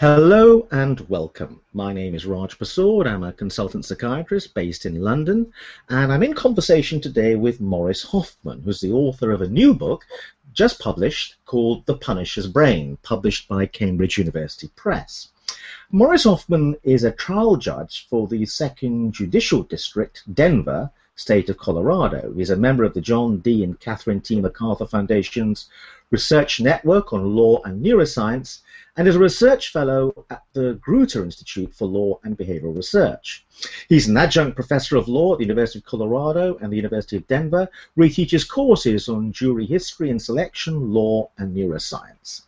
Hello and welcome. My name is Raj Persaud. I'm a consultant psychiatrist based in London, and I'm in conversation today with Morris Hoffman, who's the author of a new book just published called The Punisher's Brain, published by Cambridge University Press. Morris Hoffman is a trial judge for the Second Judicial District, Denver, state of Colorado. He's a member of the John D. and Catherine T. MacArthur Foundation's Research Network on Law and Neuroscience and is a research fellow at the Gruter Institute for Law and Behavioral Research. He's an adjunct professor of law at the University of Colorado and the University of Denver, where he teaches courses on jury history and selection, law, and neuroscience.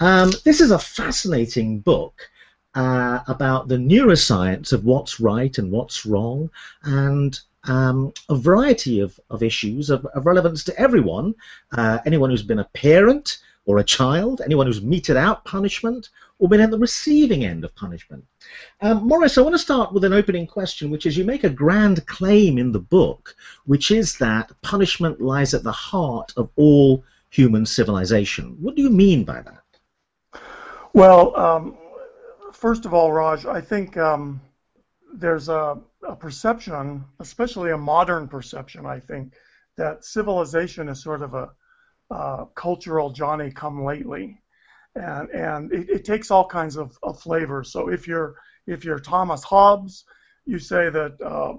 Um, this is a fascinating book. Uh, about the neuroscience of what's right and what's wrong, and um, a variety of, of issues of, of relevance to everyone, uh, anyone who's been a parent, or a child, anyone who's meted out punishment, or been at the receiving end of punishment. Um, Morris, I want to start with an opening question, which is you make a grand claim in the book, which is that punishment lies at the heart of all human civilization. What do you mean by that? Well, um, first of all, Raj, I think um, there's a, a perception, especially a modern perception, I think, that civilization is sort of a cultural Johnny come lately, and and it, it takes all kinds of, of, flavors. So if you're if you're Thomas Hobbes, you say that uh,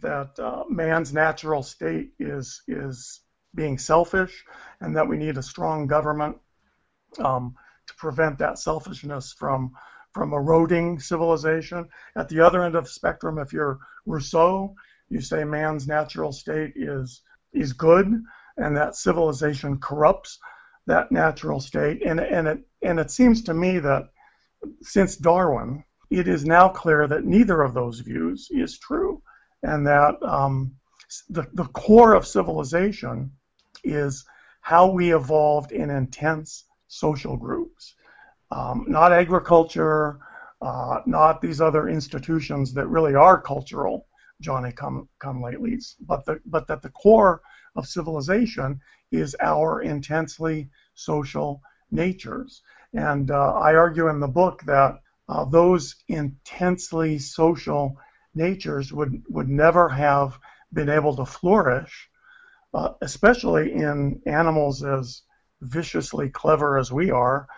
that uh, man's natural state is is being selfish, and that we need a strong government um, to prevent that selfishness from from eroding civilization. At the other end of the spectrum, if you're Rousseau, you say man's natural state is is good and that civilization corrupts that natural state. And, and, it, and it seems to me that since Darwin, it is now clear that neither of those views is true, and that um, the, the core of civilization is how we evolved in intense social groups, um, not agriculture, uh, not these other institutions that really are cultural Johnny come come latelys, but the but that the core of civilization is our intensely social natures. And uh, I argue in the book that uh, those intensely social natures would, would never have been able to flourish, uh, especially in animals as viciously clever as we are,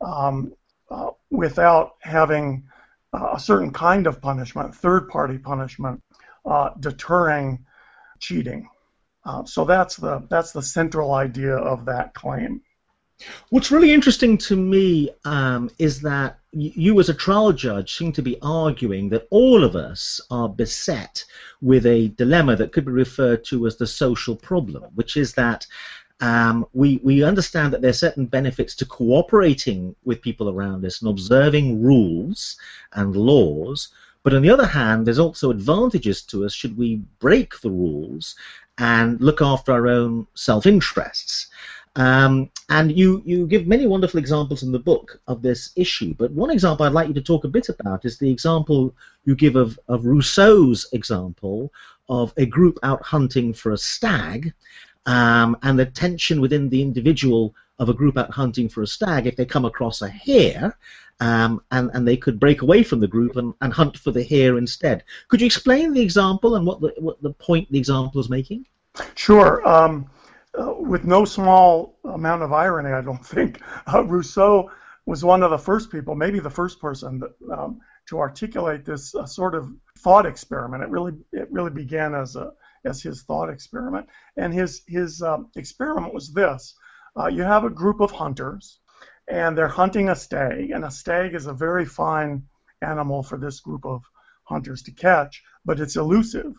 um, uh, without having uh, a certain kind of punishment, third party punishment, uh, deterring cheating. Uh, so that's the that's the central idea of that claim. What's really interesting to me um, is that you, as a trial judge, seem to be arguing that all of us are beset with a dilemma that could be referred to as the social problem, which is that um, we, we understand that there are certain benefits to cooperating with people around us and observing rules and laws, but on the other hand, there's also advantages to us should we break the rules and look after our own self-interests. Um, and you, you give many wonderful examples in the book of this issue. But one example I'd like you to talk a bit about is the example you give of, of Rousseau's example of a group out hunting for a stag um, and the tension within the individual of a group out hunting for a stag if they come across a hare um, and, and they could break away from the group and, and hunt for the hare instead. Could you explain the example and what the, what the point the example is making? Sure. Um, uh, with no small amount of irony, I don't think, uh, Rousseau was one of the first people, maybe the first person that, um, to articulate this uh, sort of thought experiment. It really, it really began as a as his thought experiment, and his his um, experiment was this: uh, you have a group of hunters, and they're hunting a stag, and a stag is a very fine animal for this group of hunters to catch, but it's elusive.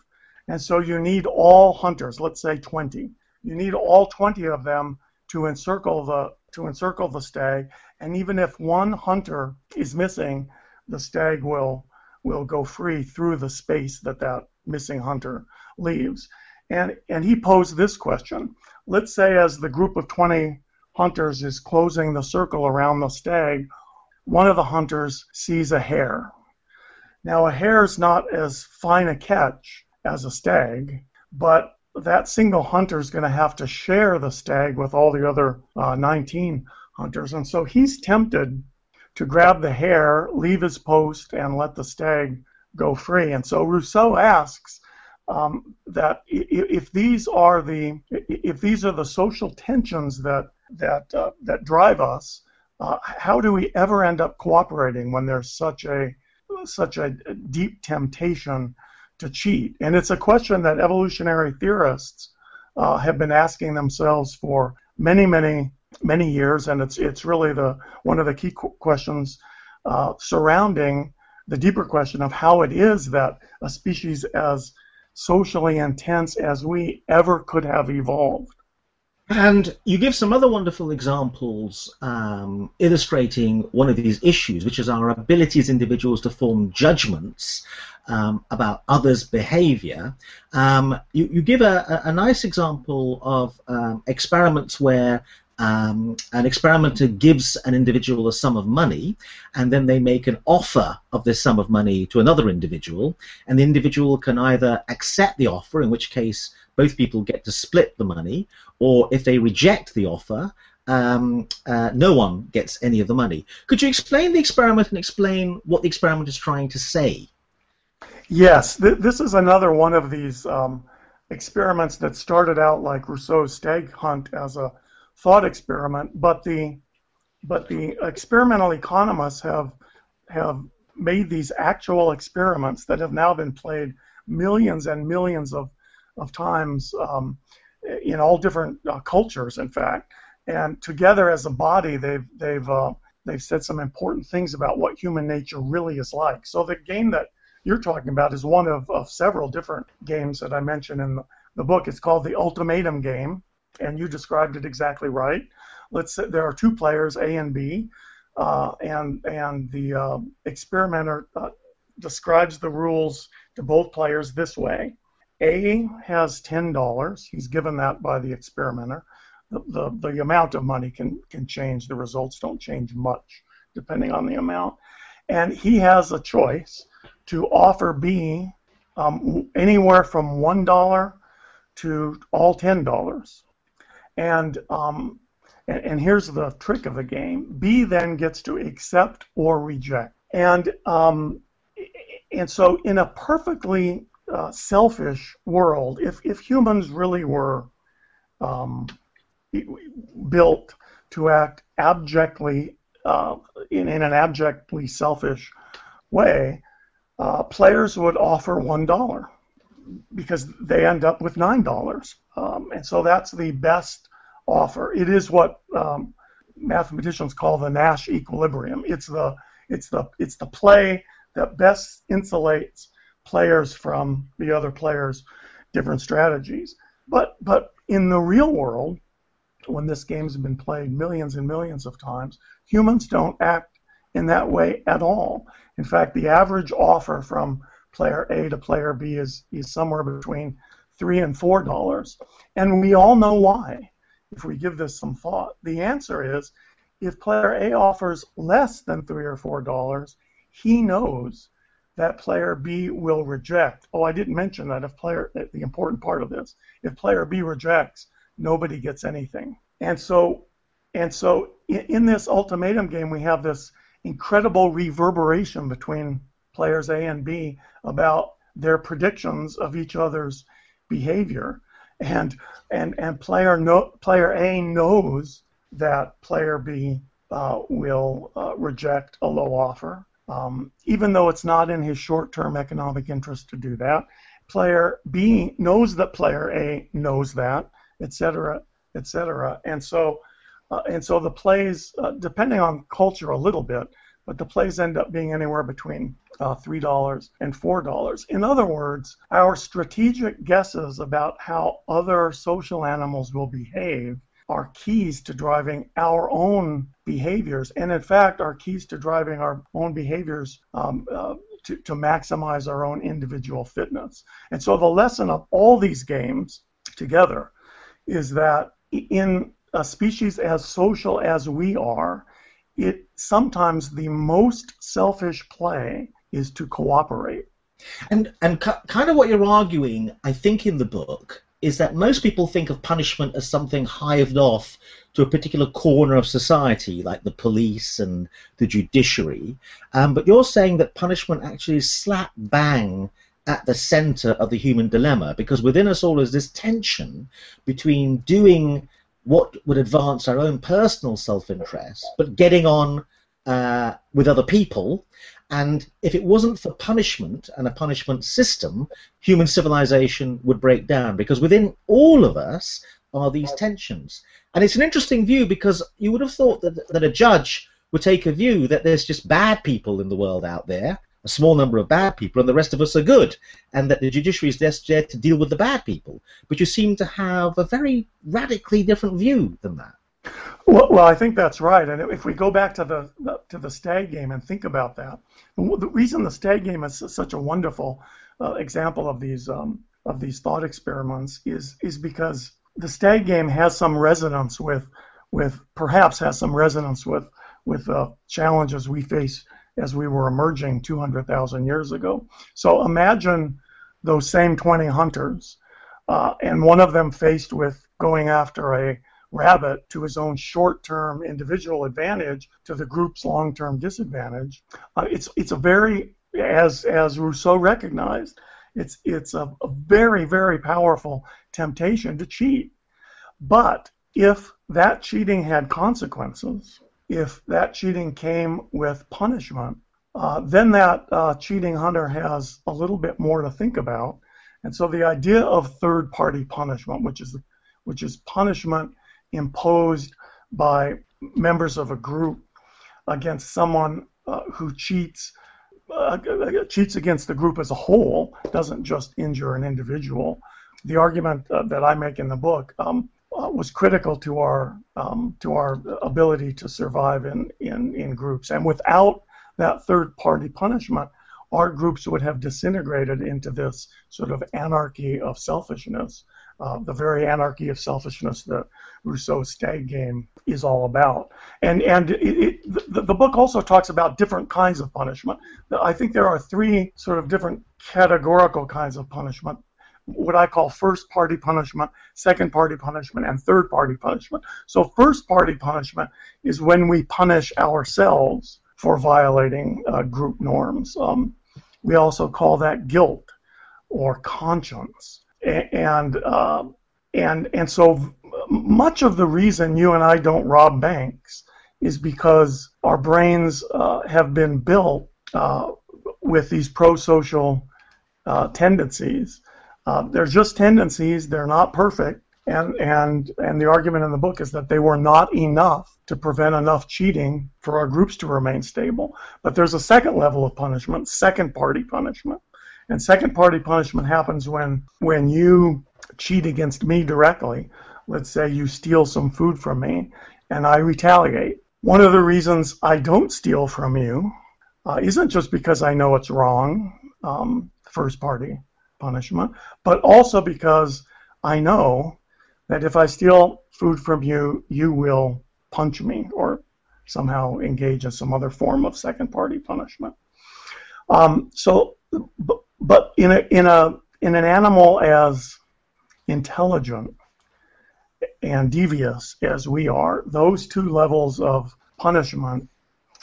And so you need all hunters, let's say 20. You need all 20 of them to encircle the to encircle the stag, and even if one hunter is missing, the stag will will go free through the space that that missing hunter leaves. And and he posed this question. Let's say as the group of 20 hunters is closing the circle around the stag, one of the hunters sees a hare. Now, a hare is not as fine a catch as a stag, but that single hunter is going to have to share the stag with all the other uh, 19 hunters. And so he's tempted to grab the hare, leave his post, and let the stag go free. And so Rousseau asks um, that if these are the if these are the social tensions that that uh, that drive us, uh, how do we ever end up cooperating when there's such a such a deep temptation to cheat? And it's a question that evolutionary theorists uh, have been asking themselves for many, many, many years, and it's it's really the one of the key questions uh, surrounding the deeper question of how it is that a species as socially intense as we ever could have evolved. And you give some other wonderful examples um, illustrating one of these issues, which is our ability as individuals to form judgments um, about others' behavior. Um, you, you, give a, a, nice example of um, experiments where um, an experimenter gives an individual a sum of money, and then they make an offer of this sum of money to another individual, and the individual can either accept the offer, in which case both people get to split the money, or if they reject the offer, um, uh, no one gets any of the money. Could you explain the experiment and explain what the experiment is trying to say? Yes, th- this is another one of these um, experiments that started out like Rousseau's stag hunt as a thought experiment, but the but the experimental economists have have made these actual experiments that have now been played millions and millions of of times um, in all different uh, cultures, in fact. And together as a body, they've they've uh, they've said some important things about what human nature really is like. So the game that you're talking about is one of, of several different games that I mentioned in the, the book. It's called the Ultimatum Game, and you described it exactly right. Let's say there are two players, A and B, uh, and and the uh, experimenter uh, describes the rules to both players this way: A has ten dollars. He's given that by the experimenter. The, the, the amount of money can can change. The results don't change much depending on the amount, and he has a choice to offer B um, anywhere from one dollar to all ten dollars. And, um, and, and here's the trick of the game. B then gets to accept or reject. And um, and so in a perfectly uh, selfish world, if if humans really were um, built to act abjectly uh, in, in an abjectly selfish way, uh, players would offer one dollar because they end up with nine dollars, um, and so that's the best offer. It is what um, mathematicians call the Nash equilibrium. It's the it's the it's the play that best insulates players from the other players' different strategies. But but in the real world, when this game's been played millions and millions of times, humans don't act in that way at all. In fact, the average offer from player A to player B is, is somewhere between three and four dollars. And we all know why if we give this some thought? The answer is if player A offers less than three or four dollars, he knows that player B will reject. Oh, I didn't mention that if player the important part of this. If player B rejects, nobody gets anything. And so and so in, in this ultimatum game we have this incredible reverberation between players A and B about their predictions of each other's behavior and and and player no, player A knows that player B uh, will uh, reject a low offer, um, even though it's not in his short-term economic interest to do that. Player B knows that player A knows that, etc., etc. And so, uh, and so the plays, uh, depending on culture a little bit, but the plays end up being anywhere between uh, $3 and $4. In other words, our strategic guesses about how other social animals will behave are keys to driving our own behaviors, and in fact, are keys to driving our own behaviors um, uh, to, to maximize our own individual fitness. And so, the lesson of all these games together is that in a species as social as we are, it sometimes the most selfish play is to cooperate. And and kind of what you're arguing, I think, in the book is that most people think of punishment as something hived off to a particular corner of society, like the police and the judiciary. Um, but you're saying that punishment actually is slap bang at the center of the human dilemma, because within us all is this tension between doing what would advance our own personal self interest, but getting on uh, with other people. And if it wasn't for punishment and a punishment system, human civilization would break down because within all of us are these tensions. And it's an interesting view because you would have thought that, that a judge would take a view that there's just bad people in the world out there, a small number of bad people, and the rest of us are good, and that the judiciary is there to deal with the bad people. But you seem to have a very radically different view than that. Well, well, I think that's right. And if we go back to the to the stag game and think about that, the reason the stag game is such a wonderful uh, example of these um, of these thought experiments is is because the stag game has some resonance with with perhaps has some resonance with with uh, challenges we face as we were emerging 200,000 years ago. So imagine those same 20 hunters, uh, and one of them faced with going after a rabbit to his own short-term individual advantage to the group's long-term disadvantage. Uh, it's it's a very as as Rousseau recognized, it's it's a, a very very powerful temptation to cheat. But if that cheating had consequences, if that cheating came with punishment, uh, then that uh, cheating hunter has a little bit more to think about. And so the idea of third-party punishment, which is which is punishment imposed by members of a group against someone uh, who cheats uh, cheats against the group as a whole, doesn't just injure an individual. The argument uh, that I make in the book um, was critical to our um, to our ability to survive in, in, in groups. And without that third party punishment, our groups would have disintegrated into this sort of anarchy of selfishness uh, the very anarchy of selfishness that Rousseau's stag game is all about. And and it, it, the, the book also talks about different kinds of punishment. I think there are three sort of different categorical kinds of punishment. What I call first party punishment, second party punishment, and third party punishment. So, first party punishment is when we punish ourselves for violating uh, group norms. Um, we also call that guilt or conscience and uh, and and so much of the reason you and I don't rob banks is because our brains uh, have been built uh, with these pro-social uh, tendencies. Uh, they're just tendencies; they're not perfect. And and and the argument in the book is that they were not enough to prevent enough cheating for our groups to remain stable. But there's a second level of punishment, second-party punishment and second party punishment happens when when you cheat against me directly. Let's say you steal some food from me and I retaliate. One of the reasons I don't steal from you uh, isn't just because I know it's wrong, um, first party punishment, but also because I know that if I steal food from you, you will punch me or somehow engage in some other form of second party punishment. Um, so, but in a in a in an animal as intelligent and devious as we are, those two levels of punishment,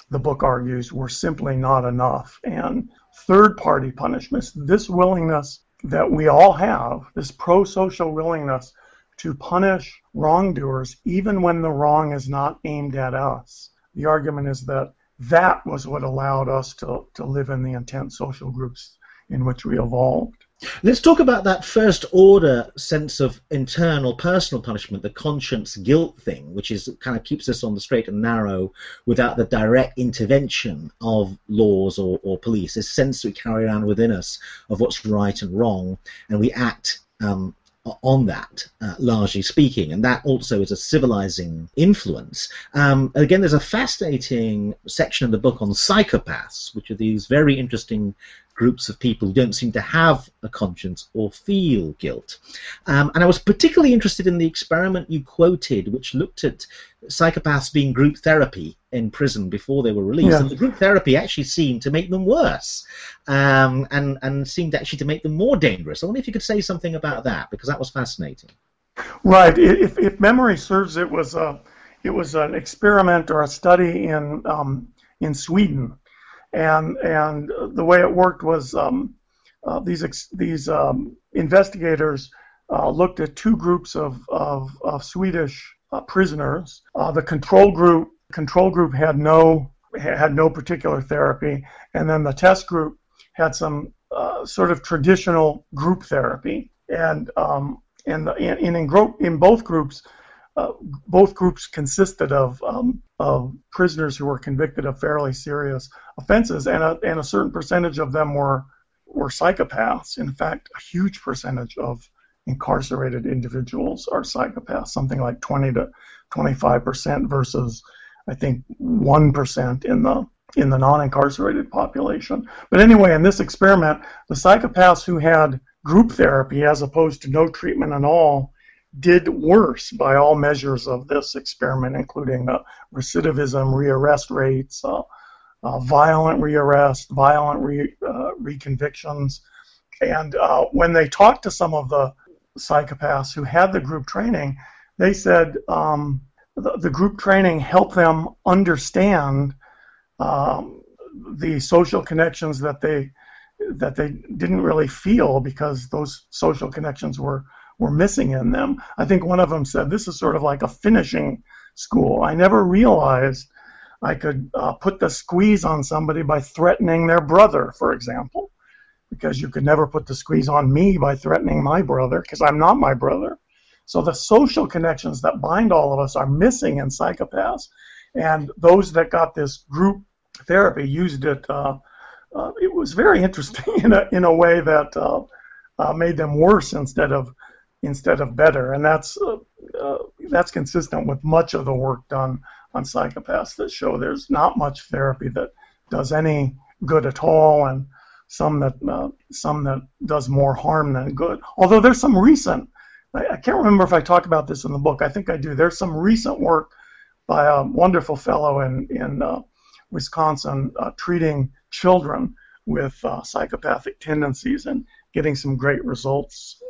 the book argues, were simply not enough. And third party punishments, this willingness that we all have, this pro social willingness to punish wrongdoers even when the wrong is not aimed at us. The argument is that that was what allowed us to, to live in the intense social groups in which we evolved. Let's talk about that first order sense of internal personal punishment, the conscience guilt thing, which is kind of keeps us on the straight and narrow without the direct intervention of laws or, or police. This sense we carry around within us of what's right and wrong, and we act um, on that, uh, largely speaking, and that also is a civilizing influence. Um, again, there's a fascinating section in the book on psychopaths, which are these very interesting groups of people who don't seem to have a conscience or feel guilt. Um, and I was particularly interested in the experiment you quoted, which looked at psychopaths being group therapy in prison before they were released. Yeah. And the group therapy actually seemed to make them worse um, and, and seemed actually to make them more dangerous. I wonder if you could say something about that, because that was fascinating. Right. If, if memory serves, it was a, it was an experiment or a study in um, in Sweden, and and the way it worked was um, uh, these ex- these um, investigators uh, looked at two groups of of, of Swedish uh, prisoners. Uh, the control group control group had no had no particular therapy, and then the test group had some uh, sort of traditional group therapy, and um, and, the, in, in, in both groups, uh, both groups consisted of, um, of prisoners who were convicted of fairly serious offenses, and a, and a certain percentage of them were were psychopaths. In fact, a huge percentage of incarcerated individuals are psychopaths, something like 20 to 25 percent versus I think one percent in the in the non-incarcerated population. But anyway, in this experiment, the psychopaths who had group therapy as opposed to no treatment at all did worse by all measures of this experiment, including uh, recidivism, rearrest rates, uh, uh, violent rearrest, violent re, uh, reconvictions. And uh, when they talked to some of the psychopaths who had the group training, they said um, the, the, group training helped them understand um, the social connections that they that they didn't really feel because those social connections were were missing in them. I think one of them said this is sort of like a finishing school. I never realized I could uh, put the squeeze on somebody by threatening their brother, for example, because you could never put the squeeze on me by threatening my brother because I'm not my brother. So the social connections that bind all of us are missing in psychopaths, and those that got this group therapy used it. Uh, uh, it was very interesting in a in a way that uh, uh, made them worse instead of instead of better, and that's uh, uh, that's consistent with much of the work done on psychopaths that show there's not much therapy that does any good at all, and some that uh, some that does more harm than good. Although there's some recent, I, I, can't remember if I talk about this in the book. I think I do. There's some recent work by a wonderful fellow in in uh, Wisconsin uh, treating children with uh, psychopathic tendencies and getting some great results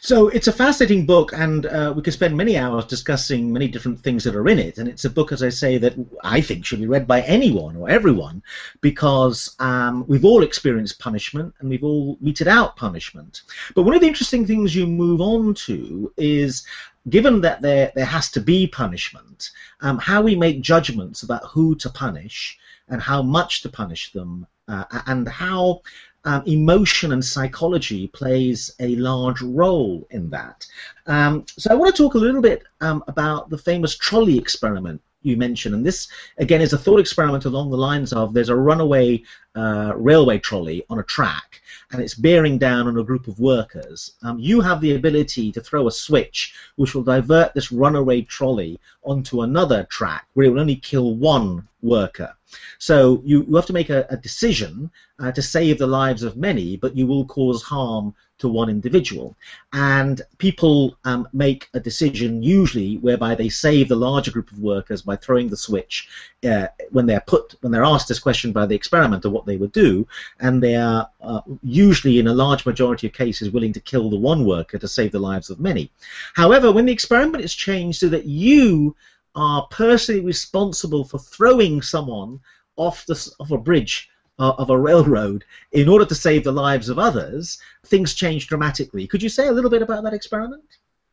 so it's a fascinating book, and uh, we could spend many hours discussing many different things that are in it. And it's a book, as I say, that I think should be read by anyone or everyone, because um, we've all experienced punishment and we've all meted out punishment. But one of the interesting things you move on to is given that there, there has to be punishment, um, how we make judgments about who to punish and how much to punish them, uh, and how um, emotion and psychology plays a large role in that. Um, so I want to talk a little bit um, about the famous trolley experiment you mentioned, and this again is a thought experiment along the lines of there's a runaway uh, railway trolley on a track, and it's bearing down on a group of workers. Um, you have the ability to throw a switch which will divert this runaway trolley onto another track where it will only kill one worker. So you, you have to make a, a decision uh, to save the lives of many, but you will cause harm to one individual. And people um, make a decision usually whereby they save the larger group of workers by throwing the switch uh, when they're put when they're asked this question by the experimenter what they would do, and they are uh, usually in a large majority of cases willing to kill the one worker to save the lives of many. However, when the experiment is changed so that you are personally responsible for throwing someone off the off a bridge uh, of a railroad in order to save the lives of others, things change dramatically. Could you say a little bit about that experiment?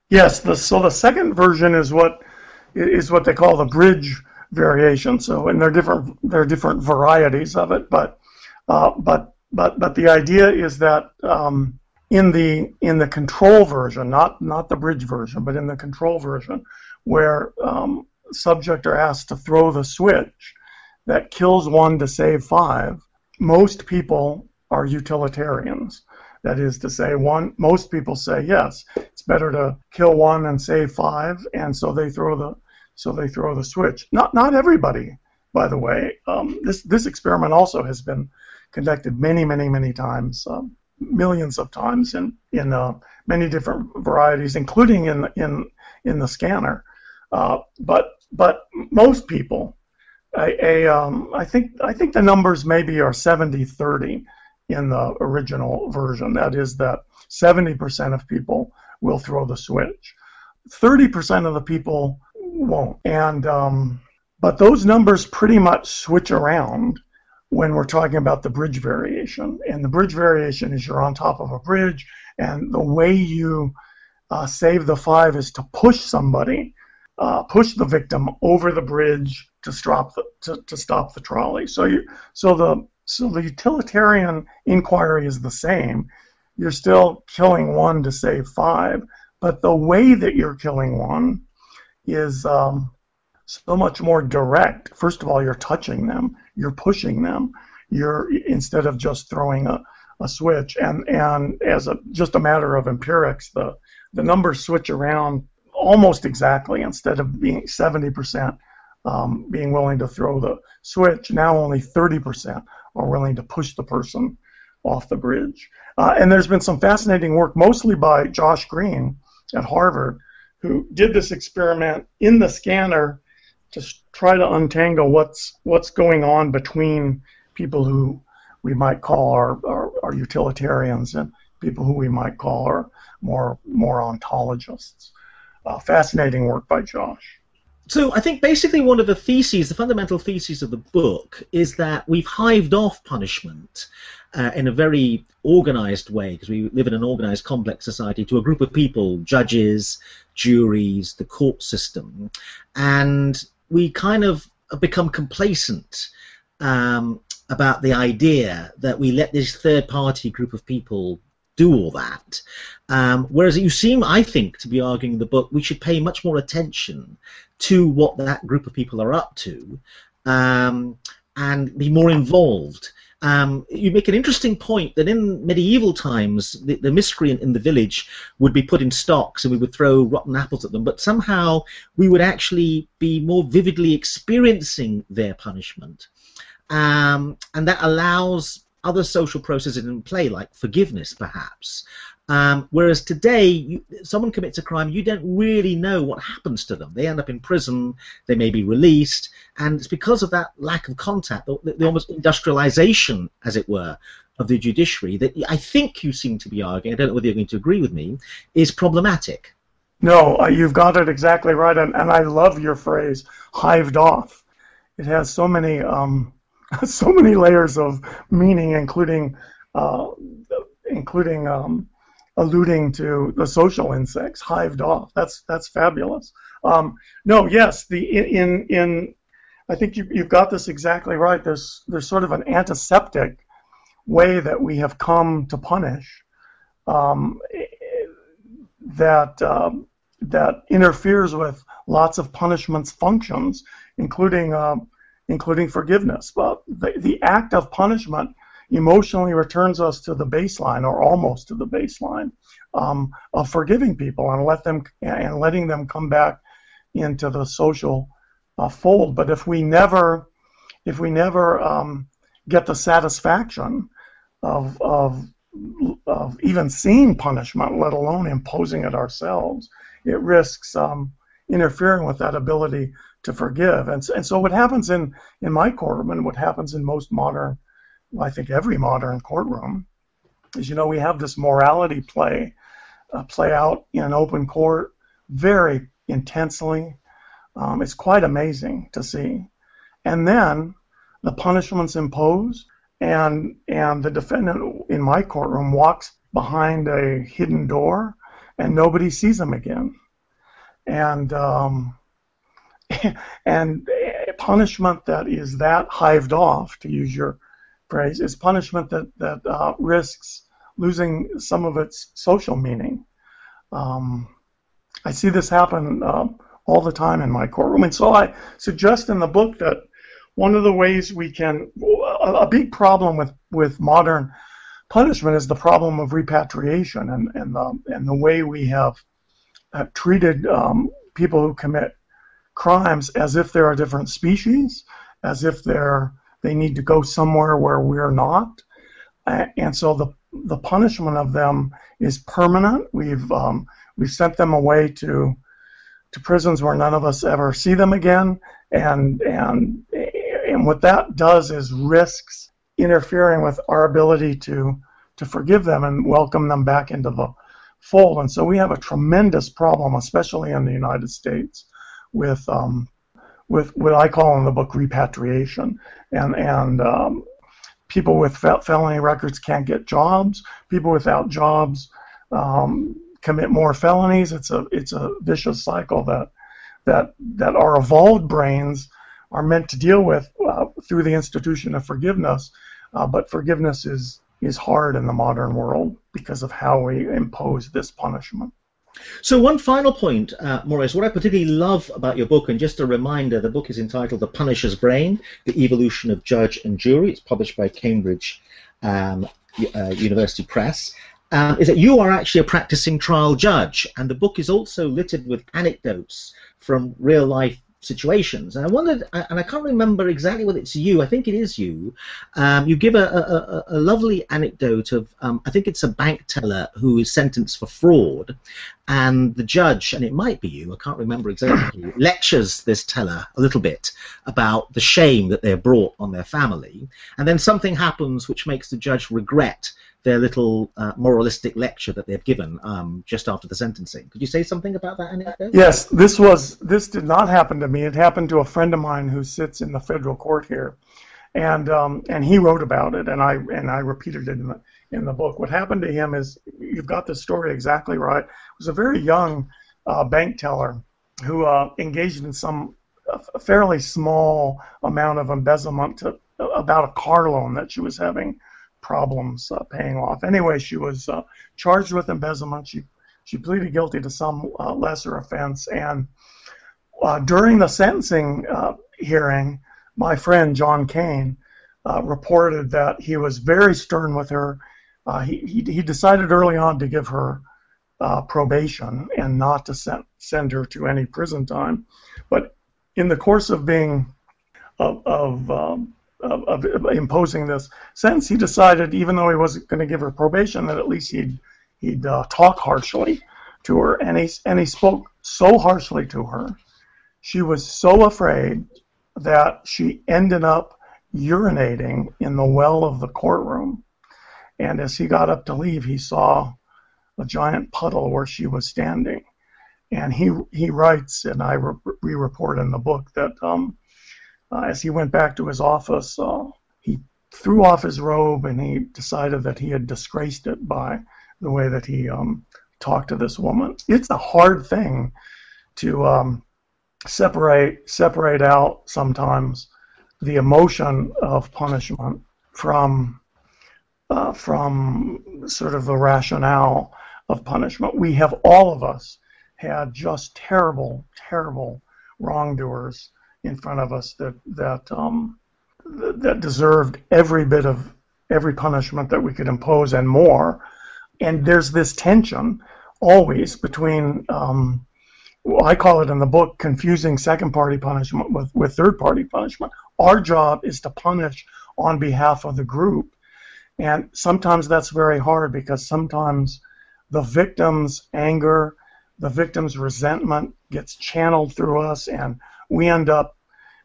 Yes. The, so the second version is what is what they call the bridge variation. So, and there are different there are different varieties of it, but uh, but but but the idea is that um, in the in the control version, not not the bridge version, but in the control version, where um, subject are asked to throw the switch that kills one to save five, most people are utilitarians. That is to say, one most people say yes, it's better to kill one and save five, and so they throw the so they throw the switch. Not not everybody, by the way. Um, this this experiment also has been conducted many, many, many times, uh, millions of times in in uh, many different varieties, including in in in the scanner. Uh, but but most people, a, a um, I think I think the numbers maybe are 70-30 in the original version. That is that 70% of people will throw the switch. 30% of the people won't. And um, but those numbers pretty much switch around when we're talking about the bridge variation. And the bridge variation is you're on top of a bridge, and the way you uh, save the five is to push somebody, uh, push the victim over the bridge to stop the to, to stop the trolley. So you so the so the utilitarian inquiry is the same. You're still killing one to save five, but the way that you're killing one is um, so much more direct. First of all, you're touching them, you're pushing them, you're instead of just throwing a, a switch. And and as a just a matter of empirics, the the numbers switch around almost exactly. Instead of being 70% um, being willing to throw the switch, now only 30% are willing to push the person off the bridge. Uh, and there's been some fascinating work, mostly by Josh Greene at Harvard, who did this experiment in the scanner to try to untangle what's what's going on between people who we might call our, our, our utilitarians and people who we might call our more deontologists. Uh, fascinating work by Josh. So I think basically one of the theses, the fundamental theses of the book, is that we've hived off punishment uh, in a very organized way, because we live in an organized, complex society, to a group of people, judges, juries, the court system, and we kind of become complacent um, about the idea that we let this third-party group of people do all that. Um, whereas you seem, I think, to be arguing in the book, we should pay much more attention to what that group of people are up to um, and be more involved. Um, you make an interesting point that in medieval times, the, the, miscreant in the village would be put in stocks and we would throw rotten apples at them, but somehow we would actually be more vividly experiencing their punishment. Um, and that allows other social processes in play, like forgiveness, perhaps. Um, whereas today, you, someone commits a crime, you don't really know what happens to them. They end up in prison, they may be released, and it's because of that lack of contact, the, the almost industrialization, as it were, of the judiciary that I think you seem to be arguing, I don't know whether you're going to agree with me, is problematic. No, uh, you've got it exactly right, and, and I love your phrase, hived off. It has so many um, so many layers of meaning, including uh, including um, alluding to the social insects hived off. That's that's fabulous. Um, no, yes, the in in I think you, you've got this exactly right. There's there's sort of an antiseptic way that we have come to punish um, that um, that interferes with lots of punishment's functions, including uh, including forgiveness. But the, the act of punishment emotionally returns us to the baseline, or almost to the baseline, um, of forgiving people and let them and letting them come back into the social uh, fold. But if we never, if we never um, get the satisfaction of, of of even seeing punishment, let alone imposing it ourselves, it risks um, interfering with that ability to forgive. And, and so what happens in, in my courtroom and what happens in most modern, I think every modern courtroom, is you know we have this morality play uh, play out in open court very intensely. Um, it's quite amazing to see. And then the punishments imposed, and and the defendant in my courtroom walks behind a hidden door, and nobody sees him again. And um, and a punishment that is that hived off, to use your phrase, is punishment that that uh, risks losing some of its social meaning. Um, I see this happen uh, all the time in my courtroom, and so I suggest in the book that one of the ways we can a, a big problem with with modern punishment is the problem of repatriation and and the and the way we have, have treated um, people who commit crimes as if they're a different species, as if they're They need to go somewhere where we're not. And so the the punishment of them is permanent. We've um, we've sent them away to to prisons where none of us ever see them again, and and and what that does is risks interfering with our ability to to forgive them and welcome them back into the fold. And so we have a tremendous problem, especially in the United States, with um, with what I call in the book repatriation, and and um, people with felony records can't get jobs. People without jobs um, commit more felonies. It's a it's a vicious cycle that that that our evolved brains are meant to deal with uh, through the institution of forgiveness. Uh, but forgiveness is is hard in the modern world because of how we impose this punishment. So one final point, uh, Maurice, what I particularly love about your book, and just a reminder, the book is entitled The Punisher's Brain, The Evolution of Judge and Jury. It's published by Cambridge um, uh, University Press. Um, is that you are actually a practicing trial judge, and the book is also littered with anecdotes from real life situations. And I wondered, and I can't remember exactly whether it's you. I think it is you. Um, you give a, a, a, lovely anecdote of, um, I think it's a bank teller who is sentenced for fraud, and the judge, and it might be you, I can't remember exactly, lectures this teller a little bit about the shame that they're brought on their family, and then something happens which makes the judge regret their little uh, moralistic lecture that they've given um, just after the sentencing. Could you say something about that anecdote? Yes, this was this did not happen to me. It happened to a friend of mine who sits in the federal court here, and um, and he wrote about it, and I and I repeated it in the in the book. What happened to him is you've got the story exactly right. It was a very young uh, bank teller who uh, engaged in some fairly small amount of embezzlement to about a car loan that she was having problems uh, paying off. Anyway, she was uh, charged with embezzlement. She she pleaded guilty to some uh, lesser offense, and uh, during the sentencing uh, hearing, my friend John Kane uh, reported that he was very stern with her. he, he, he decided early on to give her probation and not to send send her to any prison time, but in the course of being of, of um, of, of, imposing this sentence, he decided, even though he wasn't going to give her probation, that at least he'd he'd uh, talk harshly to her, and he and he spoke so harshly to her, she was so afraid that she ended up urinating in the well of the courtroom, and as he got up to leave, he saw a giant puddle where she was standing, and he he writes, and I re- re-report in the book that. Um, uh, as he went back to his office, uh, he threw off his robe and he decided that he had disgraced it by the way that he um, talked to this woman. It's a hard thing to um, separate separate out sometimes the emotion of punishment from uh, from sort of the rationale of punishment. We have all of us had just terrible, terrible wrongdoers in front of us that that um, that deserved every bit of every punishment that we could impose and more. And there's this tension always between um, well, I call it in the book confusing second party punishment with, with third party punishment. Our job is to punish on behalf of the group. And sometimes that's very hard because sometimes the victim's anger, the victim's resentment gets channeled through us and we end up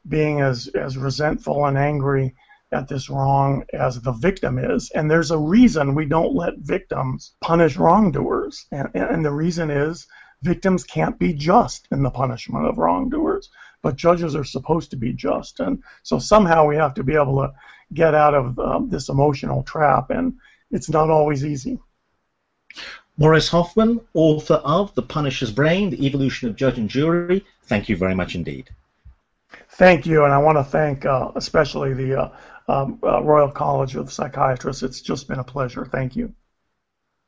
being as, as resentful and angry at this wrong as the victim is. And there's a reason we don't let victims punish wrongdoers. And, and the reason is victims can't be just in the punishment of wrongdoers, but judges are supposed to be just. And so somehow we have to be able to get out of um, this emotional trap, and it's not always easy. Maurice Hoffman, author of The Punisher's Brain, The Evolution of Judge and Jury, thank you very much indeed. Thank you, and I want to thank uh, especially the uh, um, uh, Royal College of Psychiatrists. It's just been a pleasure. Thank you.